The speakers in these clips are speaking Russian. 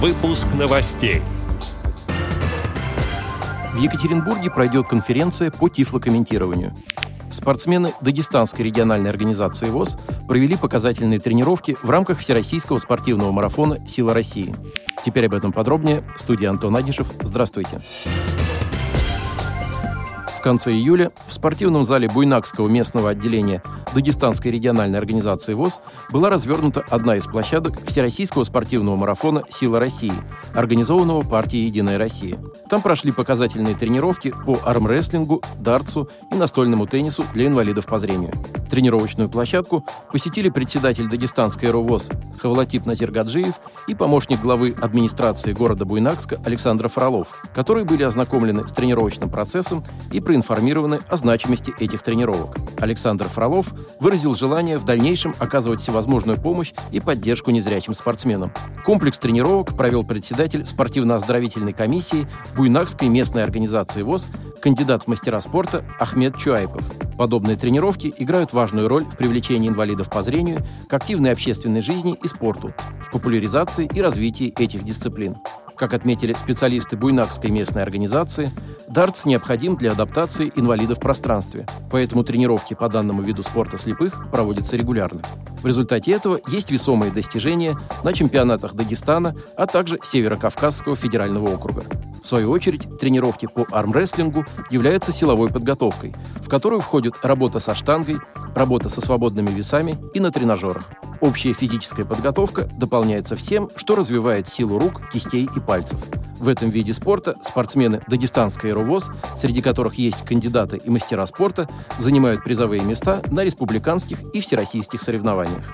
Выпуск новостей. В Екатеринбурге пройдет конференция по тифлокомментированию. Спортсмены Дагестанской региональной организации ВОЗ провели показательные тренировки в рамках Всероссийского спортивного марафона «Сила России». Теперь об этом подробнее. Студия Антон Агишев. Здравствуйте. Здравствуйте. Конце июля в спортивном зале Буйнакского местного отделения Дагестанской региональной организации ВОЗ была развернута одна из площадок Всероссийского спортивного марафона «Сила России», организованного партией «Единая Россия». Там прошли показательные тренировки по армрестлингу, дартсу настольному теннису для инвалидов по зрению. Тренировочную площадку посетили председатель Дагестанской РОВОЗ Хавлатип Назиргаджиев и помощник главы администрации города Буйнакска Александр Фролов, которые были ознакомлены с тренировочным процессом и проинформированы о значимости этих тренировок. Александр Фролов выразил желание в дальнейшем оказывать всевозможную помощь и поддержку незрячим спортсменам. Комплекс тренировок провел председатель спортивно-оздоровительной комиссии Буйнакской местной организации ВОЗ, кандидат в мастера спорта Ахмед Чуайпов. Подобные тренировки играют важную роль в привлечении инвалидов по зрению к активной общественной жизни и спорту, в популяризации и развитии этих дисциплин. Как отметили специалисты Буйнакской местной организации, дартс необходим для адаптации инвалидов в пространстве, поэтому тренировки по данному виду спорта слепых проводятся регулярно. В результате этого есть весомые достижения на чемпионатах Дагестана, а также Северо-Кавказского федерального округа. В свою очередь, тренировки по армрестлингу являются силовой подготовкой, в которую входит работа со штангой, работа со свободными весами и на тренажерах. Общая физическая подготовка дополняется всем, что развивает силу рук, кистей и пальцев. В этом виде спорта спортсмены Дагестанской аэровоз, среди которых есть кандидаты и мастера спорта, занимают призовые места на республиканских и всероссийских соревнованиях.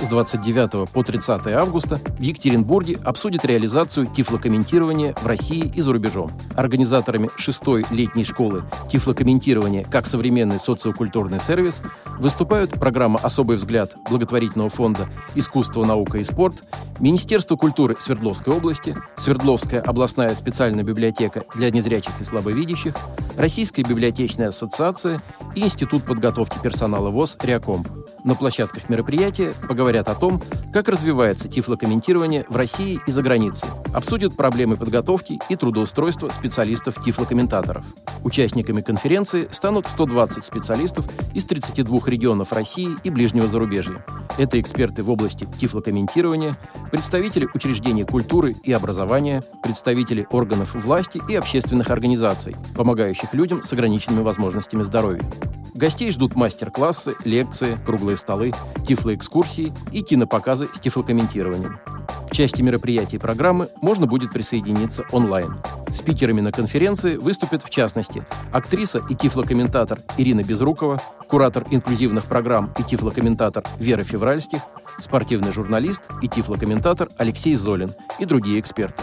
С 29 по 30 августа в Екатеринбурге обсудят реализацию тифлокомментирования в России и за рубежом. Организаторами шестой летней школы тифлокомментирования как современный социокультурный сервис выступают программа «Особый взгляд» благотворительного фонда «Искусство, наука и спорт», Министерство культуры Свердловской области, Свердловская областная специальная библиотека для незрячих и слабовидящих, Российская библиотечная ассоциация и Институт подготовки персонала ВОЗ «Реакомп». На площадках мероприятия поговорят о том, как развивается тифлокомментирование в России и за границей, обсудят проблемы подготовки и трудоустройства специалистов-тифлокомментаторов. Участниками конференции станут 120 специалистов из 32 регионов России и ближнего зарубежья. Это эксперты в области тифлокомментирования, представители учреждений культуры и образования, представители органов власти и общественных организаций, помогающих людям с ограниченными возможностями здоровья. Гостей ждут мастер-классы, лекции, круглые столы, тифлоэкскурсии и кинопоказы с тифлокомментированием. К части мероприятий программы можно будет присоединиться онлайн. Спикерами на конференции выступят, в частности, актриса и тифлокомментатор Ирина Безрукова, куратор инклюзивных программ и тифлокомментатор Вера Февральских, спортивный журналист и тифлокомментатор Алексей Золин и другие эксперты.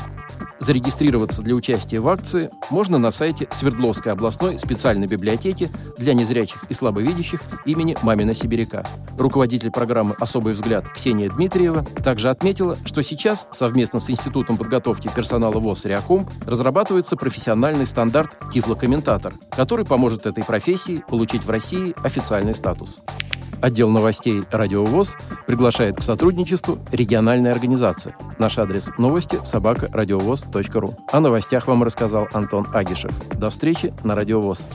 Зарегистрироваться для участия в акции можно на сайте Свердловской областной специальной библиотеки для незрячих и слабовидящих имени Мамина Сибиряка. Руководитель программы «Особый взгляд» Ксения Дмитриева также отметила, что сейчас совместно с Институтом подготовки персонала ВОЗ «Реаком» разрабатывается профессиональный стандарт «Тифлокомментатор», который поможет этой профессии получить в России официальный статус. Отдел новостей «Радиовоз» приглашает к сотрудничеству региональной организации. Наш адрес новости – собака ру. О новостях вам рассказал Антон Агишев. До встречи на «Радиовоз».